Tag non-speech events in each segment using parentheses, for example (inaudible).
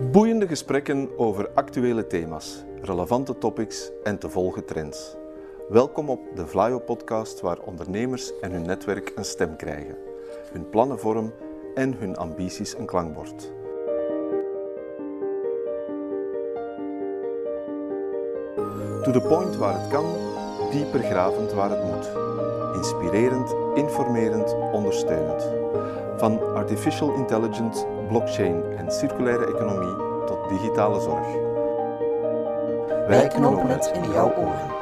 Boeiende gesprekken over actuele thema's, relevante topics en te volgen trends. Welkom op de Vlaio podcast waar ondernemers en hun netwerk een stem krijgen, hun plannen vorm en hun ambities een klankbord. To the point waar het kan, dieper gravend waar het moet. Inspirerend, informerend, ondersteunend. Van artificial intelligence, blockchain en circulaire economie tot digitale zorg. Wij knopen het in jouw oren.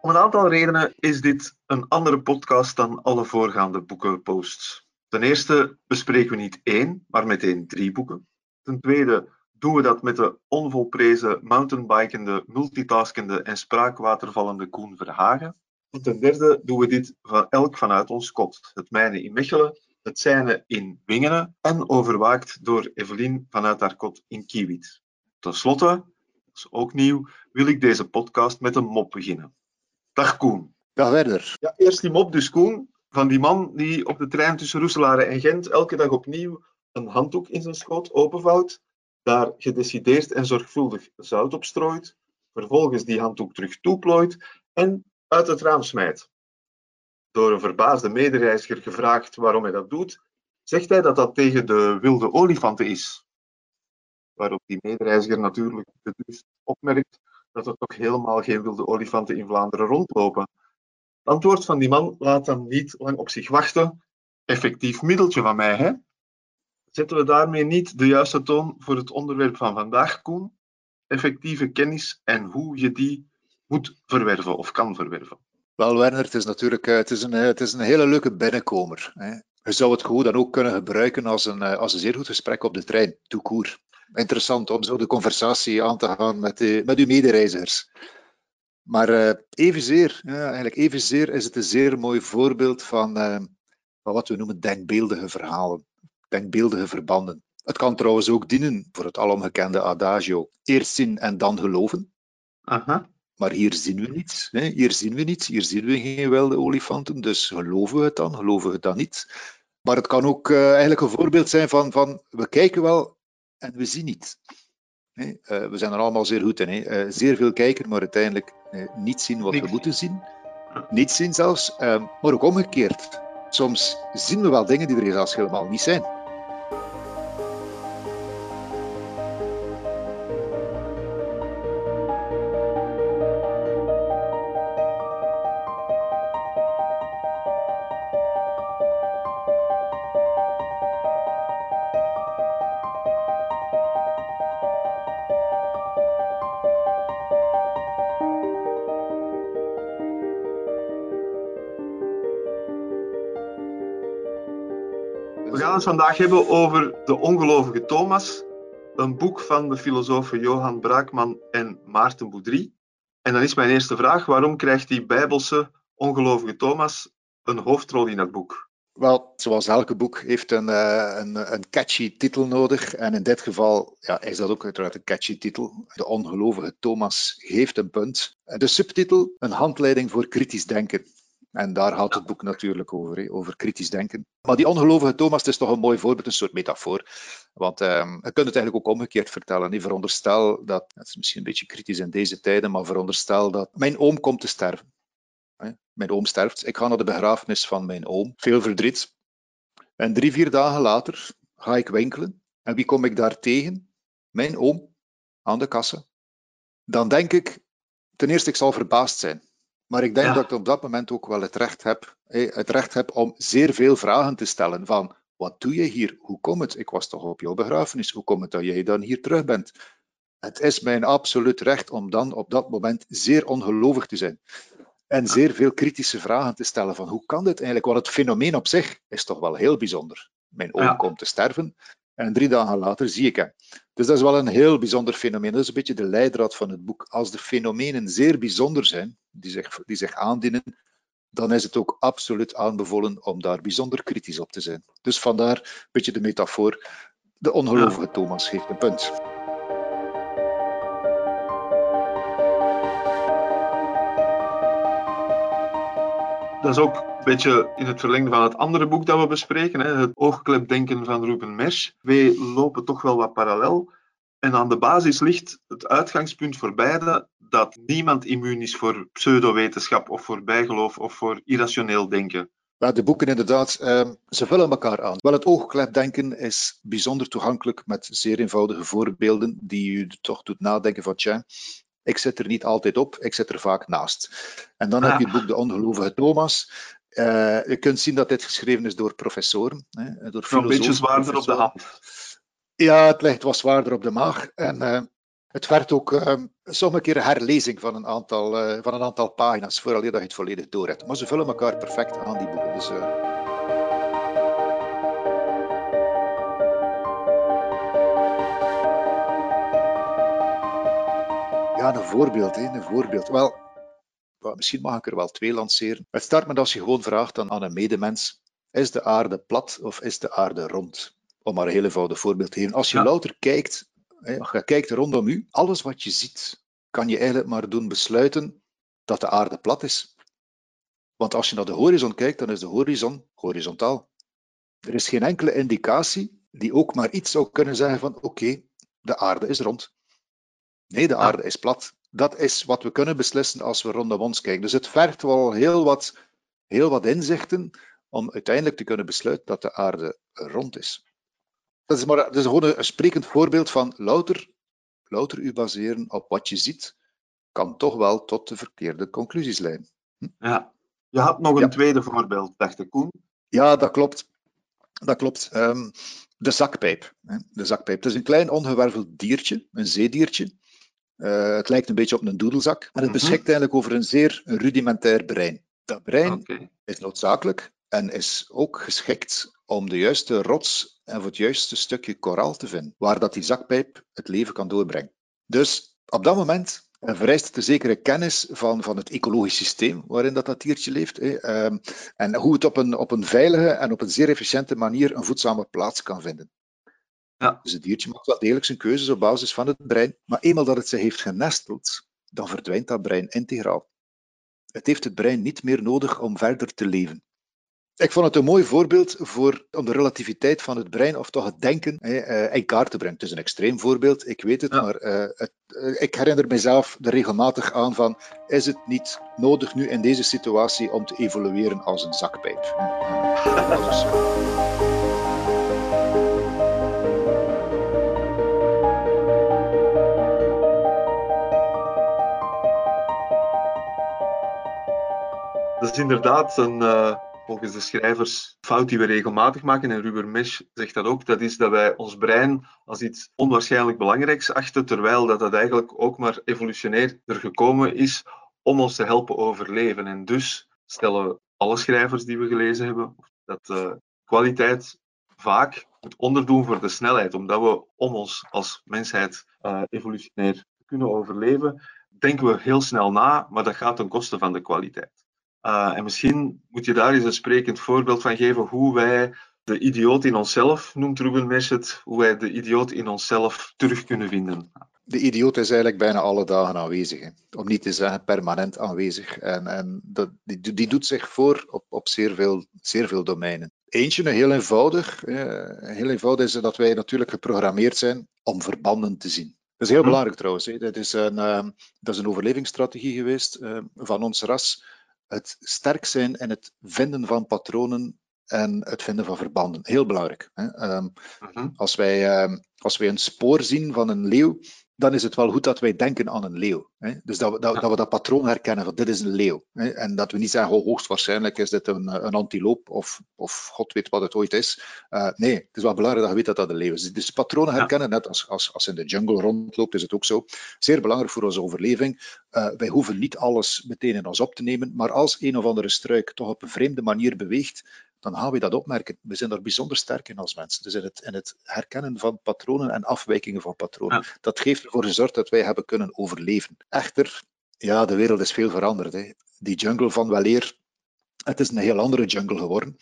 Om een aantal redenen is dit een andere podcast dan alle voorgaande boekenposts. Ten eerste bespreken we niet één, maar meteen drie boeken. Ten tweede doen we dat met de onvolprezen mountainbikende, multitaskende en spraakwatervallende Koen Verhagen. En ten derde doen we dit van elk vanuit ons kot. Het mijne in Mechelen, het zijne in Wingenen en overwaakt door Evelien vanuit haar kot in Kiewit. Ten slotte, dat is ook nieuw, wil ik deze podcast met een mop beginnen. Dag Koen. Dag Werder. Ja, eerst die mop dus Koen, van die man die op de trein tussen Roeselare en Gent elke dag opnieuw een handdoek in zijn schoot openvouwt, daar gedecideerd en zorgvuldig zout op strooit, vervolgens die handdoek terug toeplooit en uit het raam smijt. Door een verbaasde medereiziger gevraagd waarom hij dat doet, zegt hij dat dat tegen de wilde olifanten is. Waarop die medereiziger natuurlijk opmerkt dat er toch helemaal geen wilde olifanten in Vlaanderen rondlopen. Het antwoord van die man laat dan niet lang op zich wachten. Effectief middeltje van mij, hè? Zetten we daarmee niet de juiste toon voor het onderwerp van vandaag, Koen? Effectieve kennis en hoe je die moet verwerven of kan verwerven. Wel, Werner, het is natuurlijk het is een, het is een hele leuke binnenkomer. Hè. Je zou het gewoon dan ook kunnen gebruiken als een, als een zeer goed gesprek op de trein, tout Interessant om zo de conversatie aan te gaan met, de, met uw medereizigers. Maar evenzeer, ja, eigenlijk evenzeer is het een zeer mooi voorbeeld van, van wat we noemen denkbeeldige verhalen, denkbeeldige verbanden. Het kan trouwens ook dienen voor het alomgekende adagio: eerst zien en dan geloven. Aha. Maar hier zien we niets. Hè? Hier zien we niets. Hier zien we geen wilde olifanten. Dus geloven we het dan? Geloven we het dan niet? Maar het kan ook uh, eigenlijk een voorbeeld zijn van, van we kijken wel en we zien niet. Nee, uh, we zijn er allemaal zeer goed in. Uh, zeer veel kijken, maar uiteindelijk niet zien wat we moeten zien. Niet zien zelfs, maar ook omgekeerd. Soms zien we wel dingen die er zelfs helemaal niet zijn. Gaan het vandaag hebben over De Ongelovige Thomas, een boek van de filosofen Johan Braakman en Maarten Boudry. En dan is mijn eerste vraag, waarom krijgt die bijbelse ongelovige Thomas een hoofdrol in dat boek? Wel, zoals elke boek heeft een, uh, een, een, catchy titel nodig. En in dit geval ja, is dat ook uiteraard een catchy titel. De ongelovige Thomas geeft een punt. De subtitel, een handleiding voor kritisch denken. En daar gaat het boek natuurlijk over, over kritisch denken. Maar die ongelovige Thomas is toch een mooi voorbeeld, een soort metafoor. Want um, je kunt het eigenlijk ook omgekeerd vertellen. He. Veronderstel dat, het is misschien een beetje kritisch in deze tijden, maar veronderstel dat mijn oom komt te sterven. Mijn oom sterft. Ik ga naar de begrafenis van mijn oom. Veel verdriet. En drie, vier dagen later ga ik winkelen. En wie kom ik daar tegen? Mijn oom aan de kassa. Dan denk ik, ten eerste, ik zal verbaasd zijn. Maar ik denk ja. dat ik op dat moment ook wel het recht heb, het recht heb om zeer veel vragen te stellen van wat doe je hier? Hoe komt het? Ik was toch op jouw begrafenis. Hoe komt het dat jij dan hier terug bent? Het is mijn absoluut recht om dan op dat moment zeer ongelovig te zijn. En zeer veel kritische vragen te stellen van hoe kan dit eigenlijk? Want het fenomeen op zich is toch wel heel bijzonder. Mijn oom ja. komt te sterven en drie dagen later zie ik hem. Dus dat is wel een heel bijzonder fenomeen. Dat is een beetje de leidraad van het boek. Als de fenomenen zeer bijzonder zijn, die zich, die zich aandienen, dan is het ook absoluut aanbevolen om daar bijzonder kritisch op te zijn. Dus vandaar een beetje de metafoor. De ongelovige Thomas geeft een punt. Dat is ook een beetje in het verlengde van het andere boek dat we bespreken, hè, het oogklepdenken van Ruben Mesch. Twee lopen toch wel wat parallel. En aan de basis ligt het uitgangspunt voor beide dat niemand immuun is voor pseudowetenschap of voor bijgeloof of voor irrationeel denken. Maar de boeken inderdaad, ehm, ze vullen elkaar aan. Wel, het oogklepdenken is bijzonder toegankelijk met zeer eenvoudige voorbeelden die u toch doet nadenken van tja, ik zit er niet altijd op, ik zit er vaak naast. En dan heb je het boek De Ongelovige Thomas. Uh, je kunt zien dat dit geschreven is door professoren. Hè, door een beetje zwaarder op de hand. Ja, het ligt wat zwaarder op de maag. En uh, het vergt ook uh, sommige keer een herlezing van een aantal, uh, van een aantal pagina's, vooral dat je het volledig door hebt. Maar ze vullen elkaar perfect aan, die boeken. Dus, Ja, een voorbeeld, hè, een voorbeeld. Wel, misschien mag ik er wel twee lanceren. Het start met als je gewoon vraagt aan, een medemens, is de aarde plat of is de aarde rond? Om maar een heel eenvoudig voorbeeld te geven. Als je louter kijkt, hè, als je kijkt rondom u, alles wat je ziet, kan je eigenlijk maar doen besluiten dat de aarde plat is. Want als je naar de horizon kijkt, dan is de horizon horizontaal. Er is geen enkele indicatie die ook maar iets zou kunnen zeggen van oké, de aarde is rond. Nee, de aarde is plat. Dat is wat we kunnen beslissen als we rondom ons kijken. Dus het vergt wel heel wat, heel wat inzichten om uiteindelijk te kunnen besluiten dat de aarde rond is. Dat is, maar, dat is gewoon een sprekend voorbeeld van louter, louter u baseren op wat je ziet, kan toch wel tot de verkeerde conclusies leiden. Hm? Ja, je had nog een tweede voorbeeld, dacht ik, Koen. Ja, dat klopt. Dat klopt. Um, de zakpijp. De zakpijp. Het is een klein ongewerveld diertje, een zeediertje, uh, het lijkt een beetje op een doedelzak. En het mhm. beschikt eigenlijk over een zeer rudimentair brein. Dat brein is noodzakelijk en is ook geschikt om de juiste rots en voor het juiste stukje koraal te vinden, waar dat die zakpijp het leven kan doorbrengen. Dus op dat moment vereist het een zekere kennis van, van het ecologisch systeem waarin dat, dat diertje leeft. Hè, um, en hoe het op een, op een veilige en op een zeer efficiënte manier een voedzame plaats kan vinden. Ja. Dus het diertje maakt wel degelijk zijn keuzes op basis van het brein, maar eenmaal dat het zich heeft genesteld, dan verdwijnt dat brein integraal. Het heeft het brein niet meer nodig om verder te leven. Ik vond het een mooi voorbeeld voor, om de relativiteit van het brein, of toch het denken, eh, in kaart te brengen. Het is een extreem voorbeeld, ik weet het, maar uh, het, uh, ik herinner mezelf er regelmatig aan van, is het niet nodig nu in deze situatie om te evolueren als een zakpijp? (laughs) is inderdaad een, uh, volgens de schrijvers, fout die we regelmatig maken. En Ruber Mesh zegt dat ook. Dat is dat wij ons brein als iets onwaarschijnlijk belangrijks achten, terwijl dat, dat eigenlijk ook maar evolutionair er gekomen is om ons te helpen overleven. En dus stellen alle schrijvers die we gelezen hebben dat uh, kwaliteit vaak moet onderdoen voor de snelheid, omdat we om ons als mensheid uh, evolutionair kunnen overleven, denken we heel snel na, maar dat gaat ten koste van de kwaliteit. Uh, en misschien moet je daar eens een sprekend voorbeeld van geven hoe wij de idioot in onszelf, noemt Ruben Mesh het, hoe wij de idioot in onszelf terug kunnen vinden. De idioot is eigenlijk bijna alle dagen aanwezig, hè. om niet te zeggen permanent aanwezig. En, en dat, die, die doet zich voor op, op zeer, veel, zeer veel domeinen. Eentje, een heel eenvoudig, eh, heel eenvoudig is dat wij natuurlijk geprogrammeerd zijn om verbanden te zien. Dat is heel hm. belangrijk trouwens. Hè. Dat, is een, uh, dat is een overlevingsstrategie geweest uh, van ons ras het sterk zijn in het vinden van patronen en het vinden van verbanden. Heel belangrijk. Hè? Um, als, wij, um, als wij een spoor zien van een leeuw, dan is het wel goed dat wij denken aan een leeuw. Hè? Dus dat we dat, dat, we dat patroon herkennen van dit is een leeuw. Hè? En dat we niet zeggen, oh, hoogstwaarschijnlijk is dit een, een antiloop of, of god weet wat het ooit is. Uh, nee, het is wel belangrijk dat je weet dat dat een leeuw is. Dus patronen herkennen, net als, als, als in de jungle rondloopt, is het ook zo. Zeer belangrijk voor onze overleving. Uh, wij hoeven niet alles meteen in ons op te nemen, maar als een of andere struik toch op een vreemde manier beweegt, dan gaan we dat opmerken. We zijn daar bijzonder sterk in als mensen. Dus in het, in het herkennen van patronen en afwijkingen van patronen. Dat heeft ervoor gezorgd dat wij hebben kunnen overleven. Echter, ja, de wereld is veel veranderd. Hè. Die jungle van weleer, het is een heel andere jungle geworden.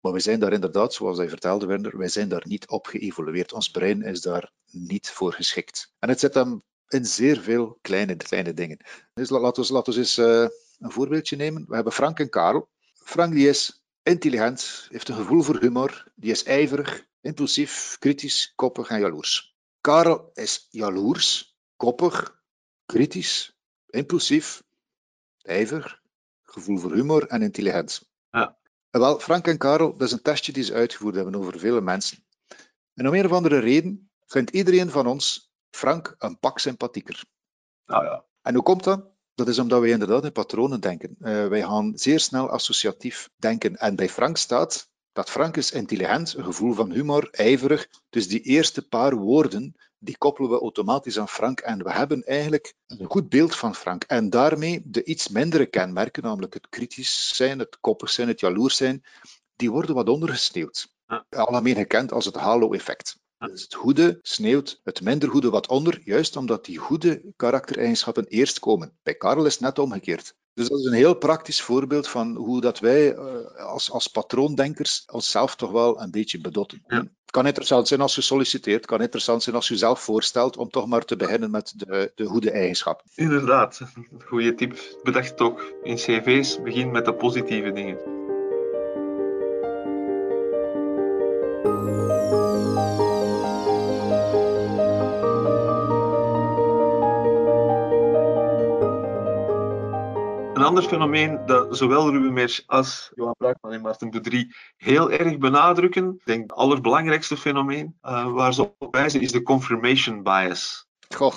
Maar we zijn daar inderdaad, zoals hij vertelde, Werner, wij zijn daar niet op geëvolueerd. Ons brein is daar niet voor geschikt. En het zit hem in zeer veel kleine, kleine dingen. Dus laten we, laten we eens uh, een voorbeeldje nemen. We hebben Frank en Karel. Frank die is intelligent, heeft een gevoel voor humor, die is ijverig, impulsief, kritisch, koppig en jaloers. Karel is jaloers, koppig, kritisch, impulsief, ijverig, gevoel voor humor en intelligent. Ja. En wel, Frank en Karel, dat is een testje die ze uitgevoerd hebben over vele mensen. En om een of andere reden vindt iedereen van ons Frank een pak sympathieker. Nou ja. En hoe komt dat? Dat is omdat wij inderdaad in patronen denken. Uh, wij gaan zeer snel associatief denken. En bij Frank staat dat Frank is intelligent, een gevoel van humor, ijverig. Dus die eerste paar woorden, die koppelen we automatisch aan Frank. En we hebben eigenlijk een goed beeld van Frank. En daarmee de iets mindere kenmerken, namelijk het kritisch zijn, het koppig zijn, het jaloers zijn, die worden wat ondergesneeuwd. Algemeen gekend als het halo-effect. Het goede sneeuwt het minder goede wat onder, juist omdat die goede karaktereigenschappen eerst komen. Bij Karel is het net omgekeerd. Dus dat is een heel praktisch voorbeeld van hoe dat wij uh, als, als patroondenkers onszelf toch wel een beetje bedotten. Ja. Het kan interessant zijn als je solliciteert, het kan interessant zijn als je jezelf voorstelt om toch maar te beginnen met de, de goede eigenschappen. Inderdaad, goede tip. Bedacht toch in cv's, begin met de positieve dingen. Ander fenomeen dat zowel Ruben Mersch als Johan Braakman en Martin Boudry heel erg benadrukken, ik denk het allerbelangrijkste fenomeen uh, waar ze op wijzen, is de confirmation bias. Goh,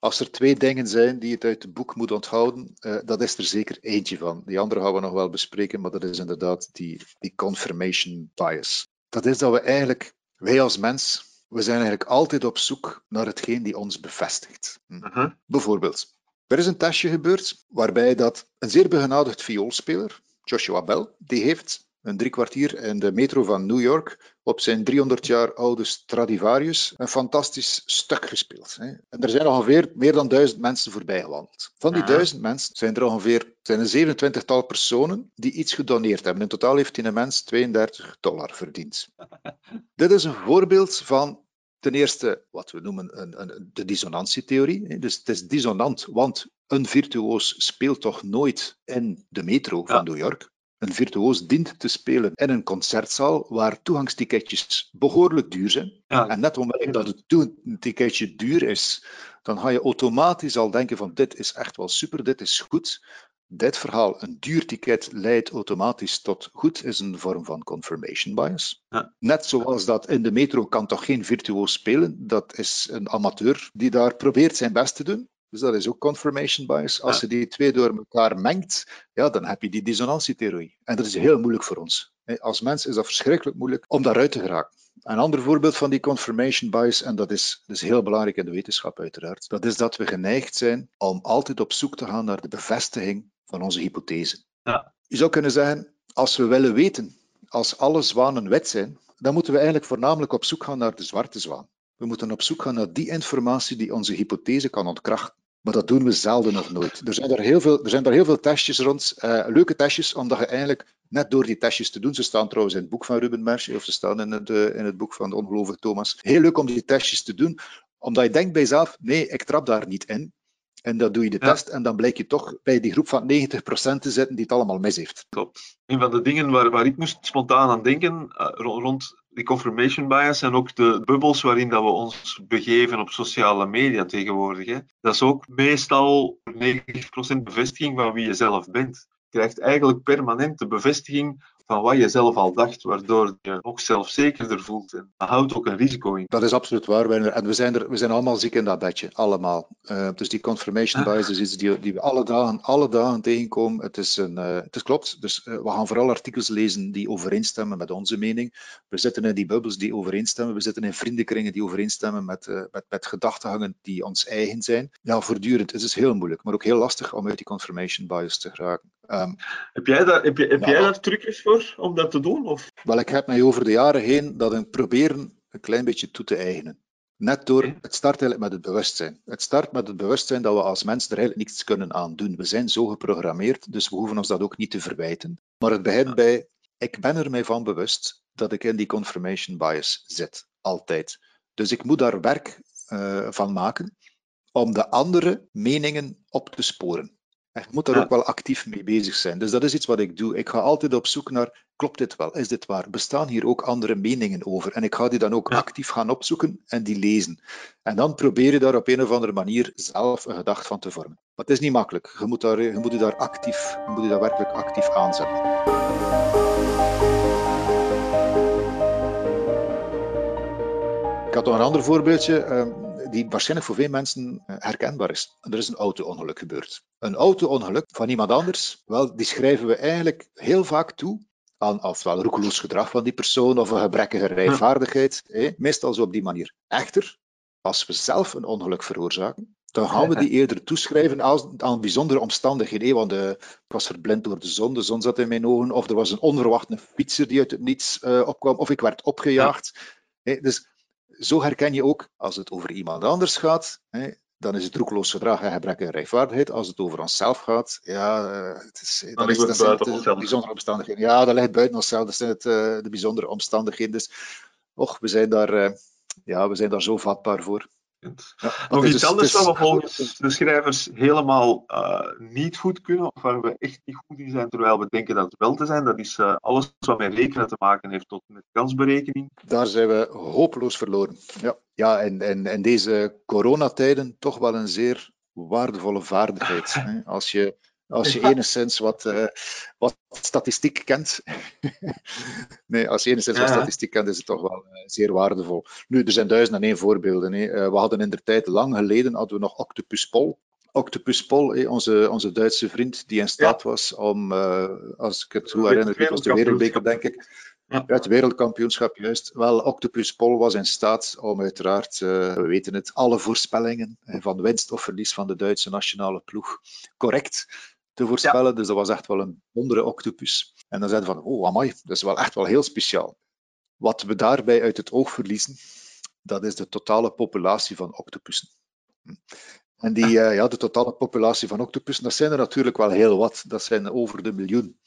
als er twee dingen zijn die het uit het boek moet onthouden, uh, dat is er zeker eentje van. Die andere gaan we nog wel bespreken, maar dat is inderdaad die, die confirmation bias. Dat is dat we eigenlijk, wij als mens, we zijn eigenlijk altijd op zoek naar hetgeen die ons bevestigt. Hm. Uh -huh. Bijvoorbeeld, er is een testje gebeurd waarbij dat een zeer begenadigd vioolspeler, Joshua Bell, die heeft een drie kwartier in de metro van New York op zijn 300 jaar oude Stradivarius een fantastisch stuk gespeeld. En er zijn ongeveer meer dan duizend mensen voorbij gewandeld. Van die Ja. duizend mensen zijn er ongeveer zijn een 27-tal personen die iets gedoneerd hebben. In totaal heeft die mens 32 dollar verdiend. (laughs) Dit is een voorbeeld van ten eerste wat we noemen een, een, de dissonantietheorie. Dus het is dissonant, want een virtuoos speelt toch nooit in de metro van. New York. Een virtuoos dient te spelen in een concertzaal waar toegangsticketjes behoorlijk duur zijn. Ja, En net omdat dat het toegangsticketje duur is, dan ga je automatisch al denken van dit is echt wel super, dit is goed. Dit verhaal, een duur ticket leidt automatisch tot goed, is een vorm van confirmation bias. Ja. Net zoals dat in de metro kan toch geen virtuoos spelen, dat is een amateur die daar probeert zijn best te doen. Dus dat is ook confirmation bias. Als je die twee door elkaar mengt, ja, dan heb je die dissonantietheorie. En dat is heel moeilijk voor ons. Als mens is dat verschrikkelijk moeilijk om daaruit te geraken. Een ander voorbeeld van die confirmation bias, en dat is, dat is heel belangrijk in de wetenschap uiteraard, dat is dat we geneigd zijn om altijd op zoek te gaan naar de bevestiging van onze hypothese. Ja. Je zou kunnen zeggen, als we willen weten, als alle zwanen wit zijn, dan moeten we eigenlijk voornamelijk op zoek gaan naar de zwarte zwaan. We moeten op zoek gaan naar die informatie die onze hypothese kan ontkrachten. Maar dat doen we zelden of nooit. Er zijn daar heel veel, er zijn daar heel veel testjes rond, eh, leuke testjes, omdat je eigenlijk net door die testjes te doen, ze staan trouwens in het boek van Ruben Mersch, of ze staan in het, eh, in het boek van de ongelovige Thomas, heel leuk om die testjes te doen, omdat je denkt bij jezelf, nee, ik trap daar niet in. En dan doe je de Ja. test en dan blijkt je toch bij die groep van 90% te zitten die het allemaal mis heeft. Een van de dingen waar, waar ik moest spontaan aan denken eh, ro- rond die confirmation bias en ook de bubbels waarin dat we ons begeven op sociale media tegenwoordig. Hè. Dat is ook meestal 90% bevestiging van wie je zelf bent. Je krijgt eigenlijk permanent de bevestiging van wat je zelf al dacht, waardoor je nog zelfzekerder voelt. En dat houdt ook een risico in. Dat is absoluut waar, Werner. En we zijn, er, we zijn allemaal ziek in dat bedje, allemaal. Eh, dus die confirmation Ah. bias is iets die, die we alle dagen, alle dagen tegenkomen. Het is, een, eh, het is klopt. Dus eh, we gaan vooral artikels lezen die overeenstemmen met onze mening. We zitten in die bubbels die overeenstemmen. We zitten in vriendenkringen die overeenstemmen met, met, met gedachtegangen die ons eigen zijn. Ja, voortdurend. Het is heel moeilijk, maar ook heel lastig om uit die confirmation bias te geraken. Ehm, Heb jij daar, heb je, heb jij daar trucjes voor om dat te doen? Of? Wel, ik heb mij over de jaren heen dat een proberen een klein beetje toe te eigenen. Net door, het start eigenlijk met het bewustzijn. Het start met het bewustzijn dat we als mens er eigenlijk niets kunnen aan doen. We zijn zo geprogrammeerd, dus we hoeven ons dat ook niet te verwijten. Maar het begint bij, ik ben er mij van bewust dat ik in die confirmation bias zit. Altijd. Dus ik moet daar werk eh, van maken om de andere meningen op te sporen. En je moet daar ook wel actief mee bezig zijn. Dus dat is iets wat ik doe. Ik ga altijd op zoek naar, klopt dit wel? Is dit waar? Bestaan hier ook andere meningen over? En ik ga die dan ook actief gaan opzoeken en die lezen. En dan probeer je daar op een of andere manier zelf een gedacht van te vormen. Maar het is niet makkelijk. Je moet, daar, je moet je daar actief, je moet je daar werkelijk actief aanzetten. Ik had nog een ander voorbeeldje. Die waarschijnlijk voor veel mensen eh, herkenbaar is. Er is een auto-ongeluk gebeurd. Een auto-ongeluk van iemand anders, wel, die schrijven we eigenlijk heel vaak toe aan ofwel roekeloos gedrag van die persoon of een gebrekkige rijvaardigheid. Meestal zo op die manier. Echter, als we zelf een ongeluk veroorzaken, dan gaan we die (laughs) eerder toeschrijven aan bijzondere omstandigheden. want uh, ik was verblind door de zon, de zon zat in mijn ogen, of er was een onverwachte fietser die uit het niets uh, opkwam, of ik werd opgejaagd. dus zo herken je ook, als het over iemand anders gaat, hè, dan is het roekeloos gedrag en gebrek aan rechtvaardigheid. Als het over onszelf gaat, ja, eh, het is, dan is, dat zijn de bijzondere omstandigheden. Ja, dat ligt buiten onszelf, dat zijn het, uh, de bijzondere omstandigheden. Dus, och, we zijn daar, uh, ja, we zijn daar zo vatbaar voor. Ja, Nog iets dus, anders wat we volgens de schrijvers helemaal uh, niet goed kunnen, of waar we echt niet goed in zijn, terwijl we denken dat het wel te zijn, dat is uh, alles wat met rekenen te maken heeft tot met kansberekening. Daar zijn we hopeloos verloren. Ja, ja en, en, en deze coronatijden toch wel een zeer waardevolle vaardigheid. (laughs) Hè? Als je als je enigszins wat, uh, wat statistiek kent. (laughs) nee, als je enigszins wat statistiek kent, is het toch wel uh, zeer waardevol. Nu, er zijn duizend en één voorbeelden. Hè. Uh, we hadden in de tijd, lang geleden, hadden we nog Octopus Pol. Octopus Pol, onze, onze Duitse vriend, die in staat ja. was om, als ik het goed herinner, het was de wereldbeker, denk ik. Ja. het wereldkampioenschap, juist. Wel, Octopus Pol was in staat om uiteraard, uh, we weten het, alle voorspellingen van winst of verlies van de Duitse nationale ploeg correct te voorspellen. Dus dat was echt wel een bijzondere octopus. En dan zeiden we van, oh amai, dat is wel echt wel heel speciaal. Wat we daarbij uit het oog verliezen, dat is de totale populatie van octopussen. En die, uh, ja, de totale populatie van octopussen, dat zijn er natuurlijk wel heel wat. Dat zijn over de miljoen.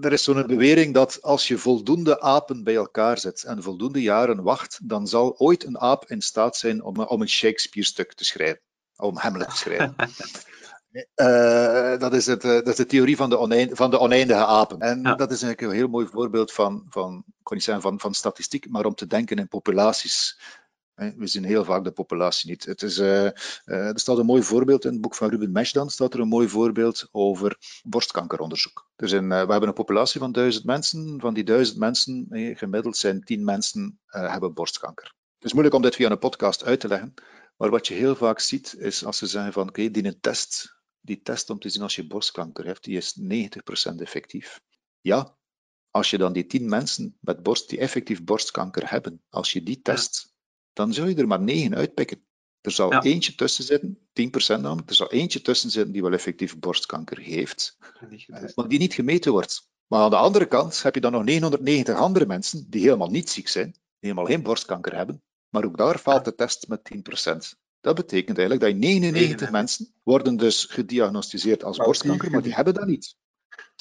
Er is zo'n bewering dat als je voldoende apen bij elkaar zet en voldoende jaren wacht, dan zal ooit een aap in staat zijn om, om een Shakespeare-stuk te schrijven. Om Hamlet te schrijven. (laughs) Uh, dat, is het, uh, dat is de theorie van de, oneind, van de oneindige apen. En ja. dat is eigenlijk een heel mooi voorbeeld van, van, niet zeggen van, van statistiek, maar om te denken in populaties. We zien heel vaak de populatie niet. Het is, uh, er staat een mooi voorbeeld in het boek van Ruben Meshdan, staat er een mooi voorbeeld over borstkankeronderzoek. Er zijn, we hebben een populatie van duizend mensen. Van die duizend mensen, gemiddeld zijn tien mensen hebben borstkanker. Het is moeilijk om dit via een podcast uit te leggen, maar wat je heel vaak ziet, is als ze zeggen van oké, okay, die een test die test om te zien als je borstkanker hebt, die is 90% effectief. Ja, als je dan die 10 mensen met borst, die effectief borstkanker hebben, als je die test, dan zul je er maar 9 uitpikken. Er zal ja. eentje tussen zitten, 10% namelijk, er zal eentje tussen zitten die wel effectief borstkanker heeft, maar die niet gemeten wordt. Maar aan de andere kant heb je dan nog 990 andere mensen die helemaal niet ziek zijn, die helemaal geen borstkanker hebben, maar ook daar faalt de test met 10%. Dat betekent eigenlijk dat 99 mensen worden dus gediagnosticeerd als borstkanker, maar die hebben dat niet.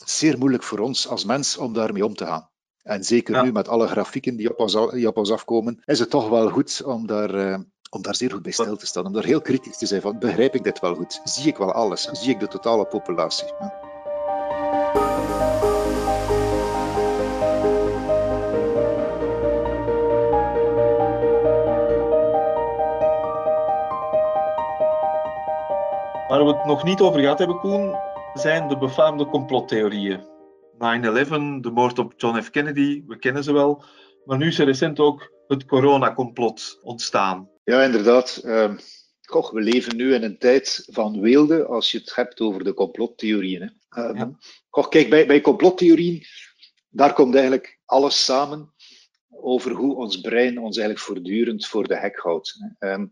Zeer moeilijk voor ons als mens om daarmee om te gaan. En zeker ja. nu met alle grafieken die op, ons, die op ons afkomen, is het toch wel goed om daar, uh, om daar zeer goed bij stil te staan. Om daar heel kritisch te zijn van, begrijp ik dit wel goed? Zie ik wel alles? Zie ik de totale populatie? Ja. Waar we het nog niet over gehad hebben, Koen, zijn de befaamde complottheorieën. 9-11, de moord op John F. Kennedy, we kennen ze wel. Maar nu is er recent ook het coronacomplot ontstaan. Ja, inderdaad. Uh, we leven nu in een tijd van weelde als je het hebt over de complottheorieën. Hè. Uh, ja. Goh, kijk, bij, bij complottheorieën, daar komt eigenlijk alles samen over hoe ons brein ons eigenlijk voortdurend voor de hek houdt. Um,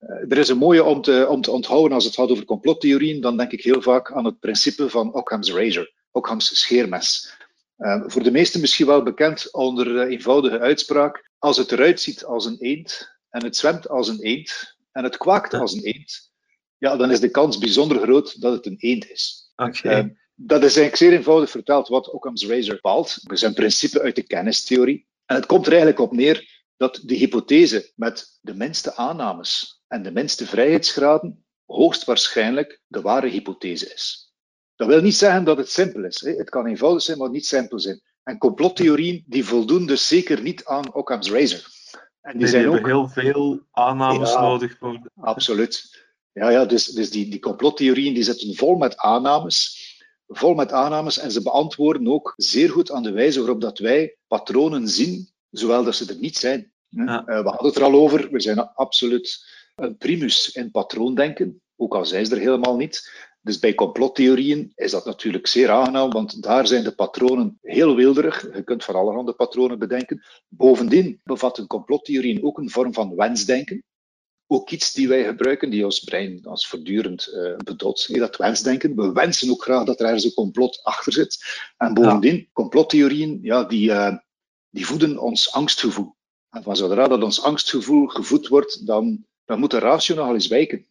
er is een mooie om te, om te onthouden als het gaat over complottheorieën. Dan denk ik heel vaak aan het principe van Occam's razor, Occam's scheermes. Uh, voor de meesten misschien wel bekend onder de eenvoudige uitspraak: als het eruit ziet als een eend en het zwemt als een eend en het kwaakt als een eend, ja, dan is de kans bijzonder groot dat het een eend is. Okay. Uh, dat is eigenlijk zeer eenvoudig verteld wat Occam's razor bepaalt. Dat is een principe uit de kennistheorie. En het komt er eigenlijk op neer dat de hypothese met de minste aannames en de minste vrijheidsgraden hoogstwaarschijnlijk de ware hypothese is. Dat wil niet zeggen dat het simpel is. Hè. Het kan eenvoudig zijn, maar niet simpel zijn. En complottheorieën die voldoen dus zeker niet aan Occam's razor. En die, zijn ook... heel veel aannames nodig. Voor... Absoluut. Ja, ja dus, dus die, die complottheorieën die zitten vol met aannames. Vol met aannames en ze beantwoorden ook zeer goed aan de wijze waarop dat wij patronen zien, zowel dat ze er niet zijn. Ja. Uh, we hadden het er al over, we zijn absoluut een primus in patroondenken, ook al zijn ze er helemaal niet. Dus bij complottheorieën is dat natuurlijk zeer aangenaam, want daar zijn de patronen heel wilderig. Je kunt van allerhande patronen bedenken. Bovendien bevatten complottheorieën ook een vorm van wensdenken. Ook iets die wij gebruiken, die ons brein als voortdurend uh, bedot. Dat wensdenken. We wensen ook graag dat er ergens een complot achter zit. En bovendien, ja. complottheorieën, ja, die, uh, die voeden ons angstgevoel. En van zodra dat ons angstgevoel gevoed wordt, dan, dan moet de ratio nogal eens wijken.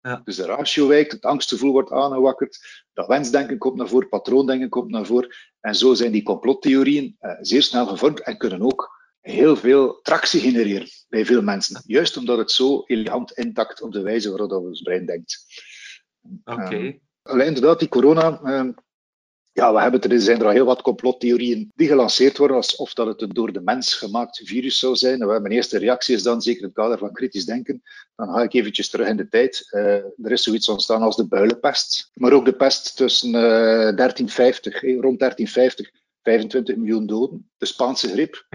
Ja. Dus de ratio wijkt, het angstgevoel wordt aangewakkerd, dat wensdenken komt naar voren, patroondenken komt naar voren. En zo zijn die complottheorieën uh, zeer snel gevormd en kunnen ook heel veel tractie genereren bij veel mensen. Juist omdat het zo elegant intact op de wijze waarop dat ons brein denkt. Oké. Okay. Um, alleen inderdaad, die corona, um, ja, we hebben er, zijn er al heel wat complottheorieën die gelanceerd worden alsof dat het een door de mens gemaakt virus zou zijn. Nou, mijn eerste reactie is dan, zeker in het kader van kritisch denken, dan ga ik eventjes terug in de tijd. Uh, er is zoiets ontstaan als de builenpest, maar ook de pest tussen uh, 1350, eh, rond 1350, 25 miljoen doden. De Spaanse griep,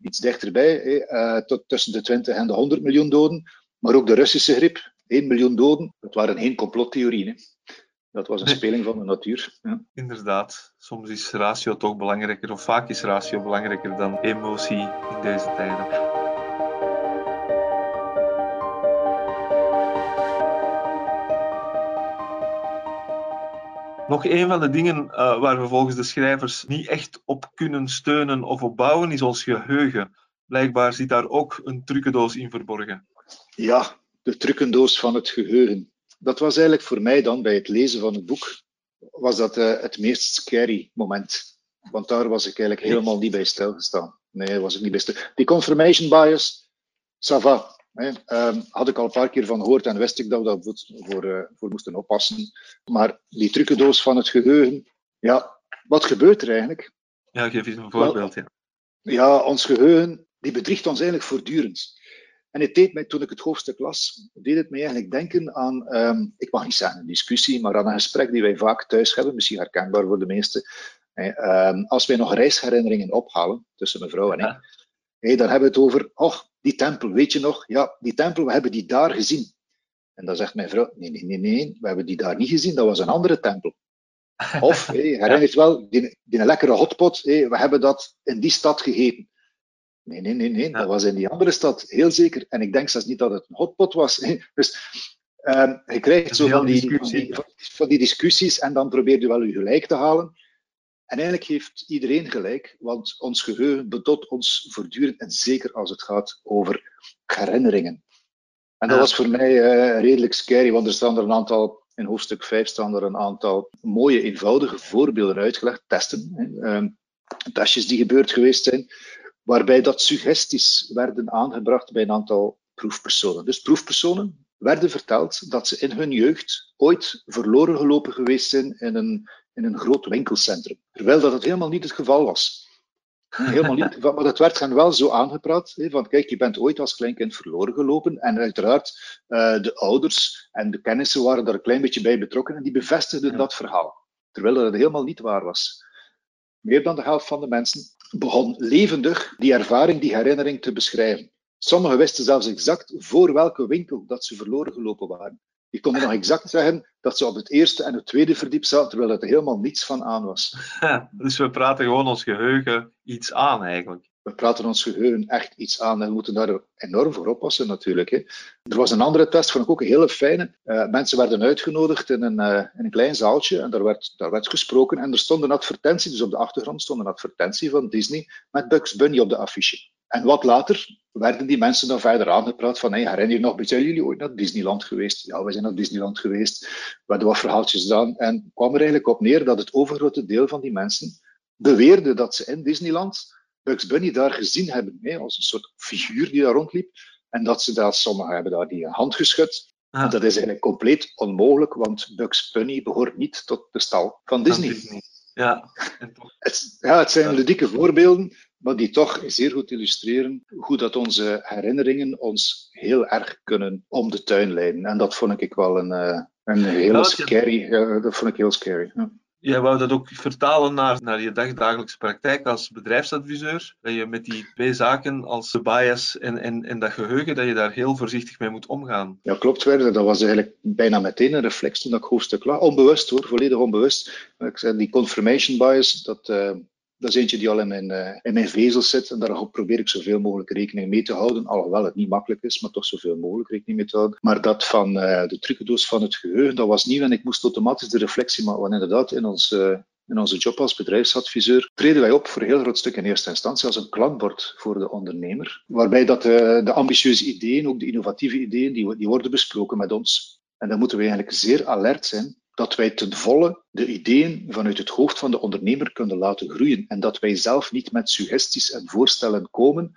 iets dichterbij, uh, tot tussen de 20 en de 100 miljoen doden. Maar ook de Russische griep, 1 miljoen doden. Dat waren geen complottheorieën. Dat was een speling van de natuur. Ja. Inderdaad. Soms is ratio toch belangrijker, of vaak is ratio belangrijker dan emotie in deze tijden. Nog een van de dingen uh, waar we volgens de schrijvers niet echt op kunnen steunen of op bouwen, is ons geheugen. Blijkbaar zit daar ook een trucendoos in verborgen. Ja, de trucendoos van het geheugen dat was eigenlijk voor mij dan bij het lezen van het boek, was dat uh, het meest scary moment. Want daar was ik eigenlijk helemaal niet bij stilgestaan. Nee, was ik niet bij stil. Die confirmation bias, ça va. Hè. Um, had ik al een paar keer van gehoord en wist ik dat we daar voor, uh, voor moesten oppassen. Maar die trucendoos van het geheugen, ja, wat gebeurt er eigenlijk? Ja, geef eens een voorbeeld. Ja, ja ons geheugen, die bedriegt ons eigenlijk voortdurend. En het deed mij, toen ik het hoofdstuk las, deed het mij eigenlijk denken aan, um, ik mag niet zeggen een discussie, maar aan een gesprek die wij vaak thuis hebben, misschien herkenbaar voor de meesten. Um, als wij nog reisherinneringen ophalen tussen mevrouw en ik, hey, dan hebben we het over, oh, die tempel, weet je nog? Ja, die tempel, we hebben die daar gezien. En dan zegt mijn vrouw, nee, nee, nee, nee, we hebben die daar niet gezien, dat was een andere tempel. Of, hey, (laughs) herinner je wel, die, die lekkere hotpot, we hebben dat in die stad gegeten. Nee, nee, nee, nee. Ja. dat was in die andere stad, heel zeker. En ik denk zelfs niet dat het een hotpot was. (laughs) Dus um, je krijgt zo van die, van, die, van die, discussies en dan probeer je wel je gelijk te halen. En eigenlijk heeft iedereen gelijk, want ons geheugen bedot ons voortdurend, en zeker als het gaat over herinneringen. En dat ja. was voor mij uh, redelijk scary, want er staan er een aantal, in hoofdstuk 5 staan er een aantal mooie, eenvoudige voorbeelden uitgelegd, testen, hè, um, testjes die gebeurd geweest zijn waarbij dat suggesties werden aangebracht bij een aantal proefpersonen. Dus proefpersonen werden verteld dat ze in hun jeugd ooit verloren gelopen geweest zijn in een, in een groot winkelcentrum. Terwijl dat het helemaal niet het geval was. (laughs) Helemaal niet. Maar dat werd hen wel zo aangepraat. Hè, van kijk, je bent ooit als kleinkind verloren gelopen. En uiteraard, uh, de ouders en de kennissen waren daar een klein beetje bij betrokken. En die bevestigden ja. dat verhaal. Terwijl dat het helemaal niet waar was. Meer dan de helft van de mensen begon levendig die ervaring, die herinnering te beschrijven. Sommigen wisten zelfs exact voor welke winkel dat ze verloren gelopen waren. Die konden nog exact zeggen dat ze op het eerste en het tweede verdiep zaten, terwijl er helemaal niets van aan was. (laughs) dus we praten gewoon ons geheugen iets aan eigenlijk. We praten ons geheugen echt iets aan en we moeten daar enorm voor oppassen natuurlijk. Hè. Er was een andere test, vond ik ook een hele fijne. Uh, mensen werden uitgenodigd in een, uh, in een klein zaaltje en daar werd, daar werd gesproken en er stond een advertentie, dus op de achtergrond stond een advertentie van Disney met Bugs Bunny op de affiche. En wat later werden die mensen dan verder aangepraat van, hey, herinner je nog, zijn jullie ooit naar Disneyland geweest? Ja, we zijn naar Disneyland geweest. We hadden wat verhaaltjes gedaan en kwam er eigenlijk op neer dat het overgrote deel van die mensen beweerde dat ze in Disneyland Bugs Bunny daar gezien hebben, hè, als een soort figuur die daar rondliep. En dat ze daar, sommigen hebben daar die hand geschud. Ah. Dat is eigenlijk compleet onmogelijk, want Bugs Bunny behoort niet tot de stal van Disney. Disney. Ja, het, ja, het zijn ludieke voorbeelden, maar die toch zeer goed illustreren hoe dat onze herinneringen ons heel erg kunnen om de tuin leiden. En dat vond ik wel een, eh, een hele scary, dat vond ik heel scary. Ja. Jij wou dat ook vertalen naar, naar je dagdagelijkse praktijk als bedrijfsadviseur. Dat je met die twee zaken als de bias en, en, en dat geheugen, dat je daar heel voorzichtig mee moet omgaan. Ja, klopt. Werder. Dat was eigenlijk bijna meteen een reflex toen ik hoofdstuk las. Onbewust hoor, volledig onbewust. Ik zei, die confirmation bias, dat, uh, dat is eentje die al in mijn, uh, in mijn vezels zit. En daar probeer ik zoveel mogelijk rekening mee te houden. Alhoewel het niet makkelijk is, maar toch zoveel mogelijk rekening mee te houden. Maar dat van uh, de trucendoos van het geheugen, dat was nieuw. En ik moest automatisch de reflectie maken. Want inderdaad, in ons, uh, in onze job als bedrijfsadviseur treden wij op voor een heel groot stuk in eerste instantie als een klankbord voor de ondernemer. Waarbij dat de, de ambitieuze ideeën, ook de innovatieve ideeën, die, die worden besproken met ons. En dan moeten we eigenlijk zeer alert zijn dat wij ten volle de ideeën vanuit het hoofd van de ondernemer kunnen laten groeien en dat wij zelf niet met suggesties en voorstellen komen.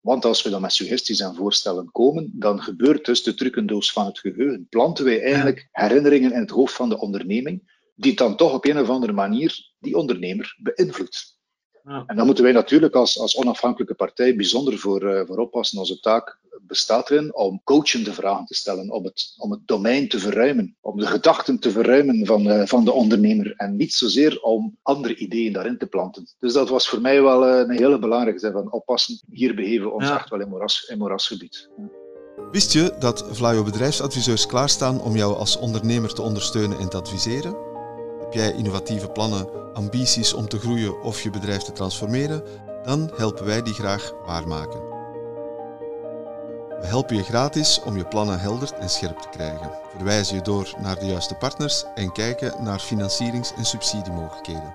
Want als we dan met suggesties en voorstellen komen, dan gebeurt dus de trucendoos van het geheugen. Planten wij eigenlijk herinneringen in het hoofd van de onderneming, die dan toch op een of andere manier die ondernemer beïnvloedt. Ja. En dan moeten wij natuurlijk als, als onafhankelijke partij bijzonder voor, uh, voor oppassen. Onze taak bestaat erin om coachende vragen te stellen, om het, om het domein te verruimen, om de gedachten te verruimen van, uh, van de ondernemer en niet zozeer om andere ideeën daarin te planten. Dus dat was voor mij wel uh, een hele belangrijke van oppassen. Hier beheven we ons ja. echt wel in, moeras, in moerasgebied. Wist je dat Vlaio bedrijfsadviseurs klaarstaan om jou als ondernemer te ondersteunen en te adviseren? Heb jij innovatieve plannen, ambities om te groeien of je bedrijf te transformeren? Dan helpen wij die graag waarmaken. We helpen je gratis om je plannen helder en scherp te krijgen, verwijzen je door naar de juiste partners en kijken naar financierings- en subsidiemogelijkheden.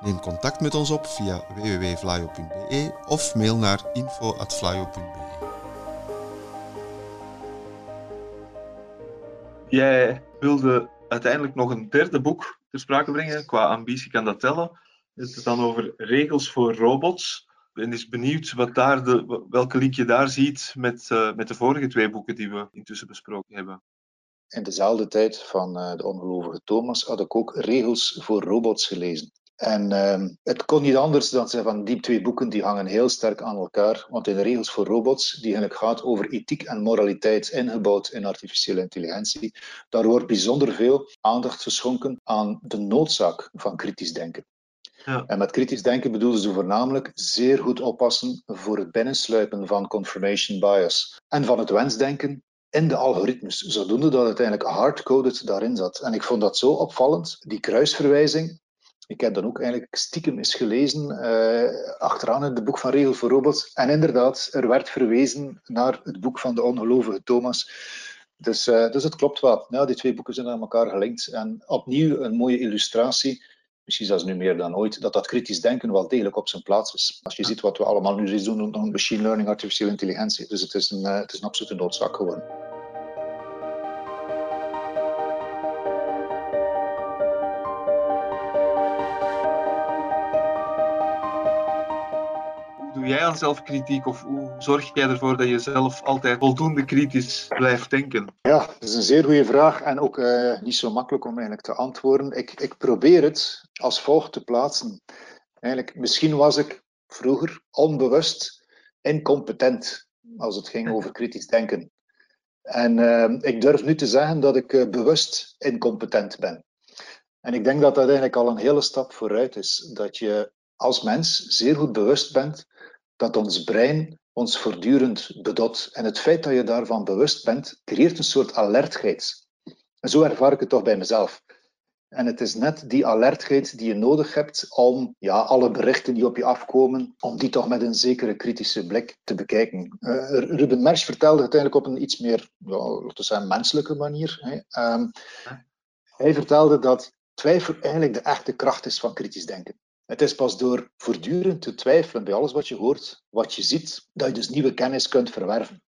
Neem contact met ons op via www.flyo.be of mail naar info.flyo.be. Jij wilde uiteindelijk nog een derde boek ter sprake brengen. Qua ambitie kan dat tellen. Het is dan over regels voor robots ben is benieuwd wat daar de, welke link je daar ziet met, uh, met de vorige twee boeken die we intussen besproken hebben. In dezelfde tijd van uh, de ongelovige Thomas had ik ook Regels voor Robots gelezen. En uh, het kon niet anders dan zijn van die twee boeken die hangen heel sterk aan elkaar. Want in de Regels voor Robots, die eigenlijk gaat over ethiek en moraliteit ingebouwd in artificiële intelligentie, daar wordt bijzonder veel aandacht geschonken aan de noodzaak van kritisch denken. Ja. En met kritisch denken bedoelen ze voornamelijk zeer goed oppassen voor het binnensluipen van confirmation bias en van het wensdenken in de algoritmes, zodoende dat uiteindelijk hardcoded daarin zat. En ik vond dat zo opvallend, die kruisverwijzing. Ik heb dan ook eigenlijk stiekem eens gelezen, uh, achteraan in het boek van Regel voor Robots. En inderdaad, er werd verwezen naar het boek van de ongelovige Thomas. Dus, uh, dus het klopt wel. Ja, die twee boeken zijn aan elkaar gelinkt. En opnieuw een mooie illustratie misschien zelfs nu meer dan ooit, dat dat kritisch denken wel degelijk op zijn plaats is. Als je ziet wat we allemaal nu doen rondom machine learning, artificiële intelligentie. Dus het is een, uh, het is een absolute noodzaak geworden. Jij aan zelfkritiek of hoe zorg jij ervoor dat je zelf altijd voldoende kritisch blijft denken? Ja, dat is een zeer goede vraag en ook uh, niet zo makkelijk om eigenlijk te antwoorden. Ik, ik probeer het als volgt te plaatsen. Eigenlijk, misschien was ik vroeger onbewust incompetent als het ging over kritisch denken. En uh, ik durf nu te zeggen dat ik uh, bewust incompetent ben. En ik denk dat dat eigenlijk al een hele stap vooruit is. Dat je als mens zeer goed bewust bent dat ons brein ons voortdurend bedot. En het feit dat je daarvan bewust bent, creëert een soort alertheid. En zo ervaar ik het toch bij mezelf. En het is net die alertheid die je nodig hebt om ja, alle berichten die op je afkomen, om die toch met een zekere kritische blik te bekijken. Uh, Ruben Mersch vertelde uiteindelijk op een iets meer, ja, zeggen, menselijke manier. Hè. Um, hij vertelde dat twijfel eigenlijk de echte kracht is van kritisch denken. Het is pas door voortdurend te twijfelen bij alles wat je hoort, wat je ziet, dat je dus nieuwe kennis kunt verwerven.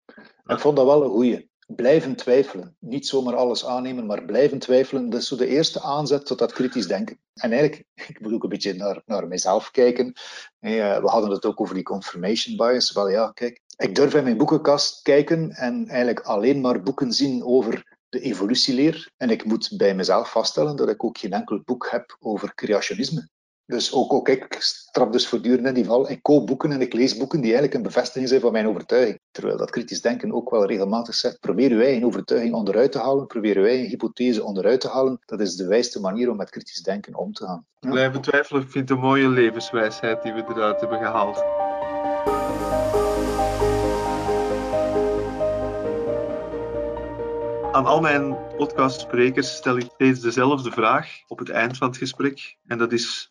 En ik vond dat wel een goeie. Blijven twijfelen. Niet zomaar alles aannemen, maar blijven twijfelen. Dat is zo de eerste aanzet tot dat kritisch denken. En eigenlijk, (laughs) ik moet ook een beetje naar, naar mezelf kijken. Eh, we hadden het ook over die confirmation bias. Wel ja, kijk, Ik durf in mijn boekenkast kijken en eigenlijk alleen maar boeken zien over de evolutieleer. En ik moet bij mezelf vaststellen dat ik ook geen enkel boek heb over creationisme. Dus ook, ook ik trap dus voortdurend in die val. Ik koop boeken en ik lees boeken die eigenlijk een bevestiging zijn van mijn overtuiging. Terwijl dat kritisch denken ook wel regelmatig zegt, probeer uw eigen overtuiging onderuit te halen, probeer uw eigen hypothese onderuit te halen. Dat is de wijste manier om met kritisch denken om te gaan. Ja. Blijven twijfelen, ik vind het een mooie levenswijsheid die we eruit hebben gehaald. Aan al mijn podcastsprekers stel ik steeds dezelfde vraag op het eind van het gesprek. En dat is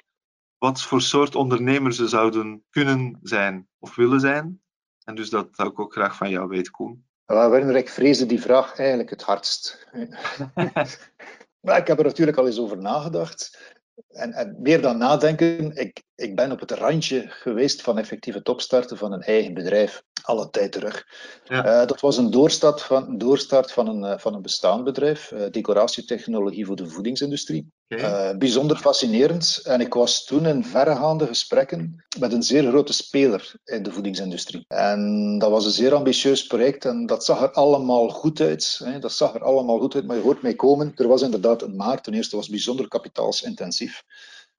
wat voor soort ondernemer ze zouden kunnen zijn of willen zijn. En dus dat zou ik ook graag van jou weten, Koen. Ja, Werner, ik vreesde die vraag eigenlijk het hardst. (laughs) maar ik heb er natuurlijk al eens over nagedacht. En, en, meer dan nadenken, ik, ik ben op het randje geweest van effectief het opstarten van een eigen bedrijf, alle tijd terug. Ja. Uh, dat was een doorstart van, een, doorstart van, een, uh, van een bestaand bedrijf, uh, decoratietechnologie voor de voedingsindustrie. Okay. bijzonder fascinerend. En ik was toen in verregaande gesprekken met een zeer grote speler in de voedingsindustrie. En dat was een zeer ambitieus project en dat zag er allemaal goed uit. Hè. Dat zag er allemaal goed uit, maar je hoort mij komen. Er was inderdaad een maar. Ten eerste was het bijzonder kapitaalsintensief.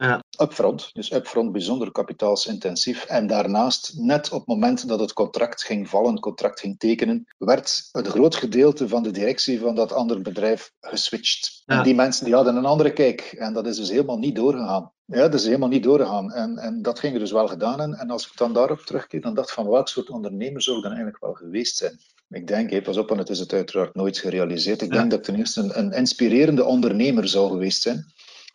Ja. Upfront, dus upfront bijzonder kapitaalsintensief. En daarnaast, net op het moment dat het contract ging vallen, het contract ging tekenen, werd een groot gedeelte van de directie van dat andere bedrijf geswitcht. Ja. En die mensen die hadden een andere kijk. En dat is dus helemaal niet doorgegaan. Ja, dat is helemaal niet doorgegaan. En, en dat ging er dus wel gedaan. En, en als ik dan daarop terugkeer, dan dacht van welk soort ondernemer zou ik dan eigenlijk wel geweest zijn? Ik denk, hey, pas op, want het is het uiteraard nooit gerealiseerd. Ik ja. denk dat ik ten eerste een, een inspirerende ondernemer zou geweest zijn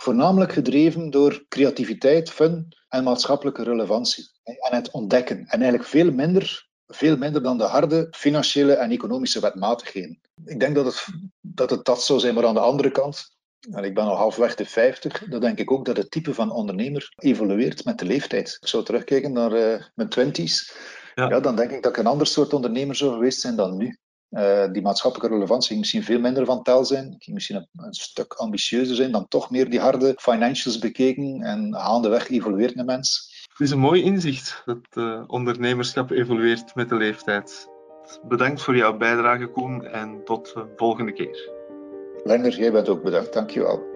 voornamelijk gedreven door creativiteit, fun en maatschappelijke relevantie. En het ontdekken. En eigenlijk veel minder, veel minder dan de harde financiële en economische wetmatigheden. Ik denk dat het, dat het dat zou zijn, maar aan de andere kant, en ik ben al halfweg de 50, dan denk ik ook dat het type van ondernemer evolueert met de leeftijd. Ik zou terugkijken naar uh, mijn twenties. Ja. ja. dan denk ik dat ik een ander soort ondernemer zou geweest zijn dan nu. Uh, die maatschappelijke relevantie ging misschien veel minder van tel zijn. Ging misschien een, een, stuk ambitieuzer zijn dan toch meer die harde financials bekeken en gaandeweg evolueert een mens. Het is een mooi inzicht dat uh, ondernemerschap evolueert met de leeftijd. Bedankt voor jouw bijdrage, Koen, en tot de volgende keer. Werner, jij bent ook bedankt. Dankjewel.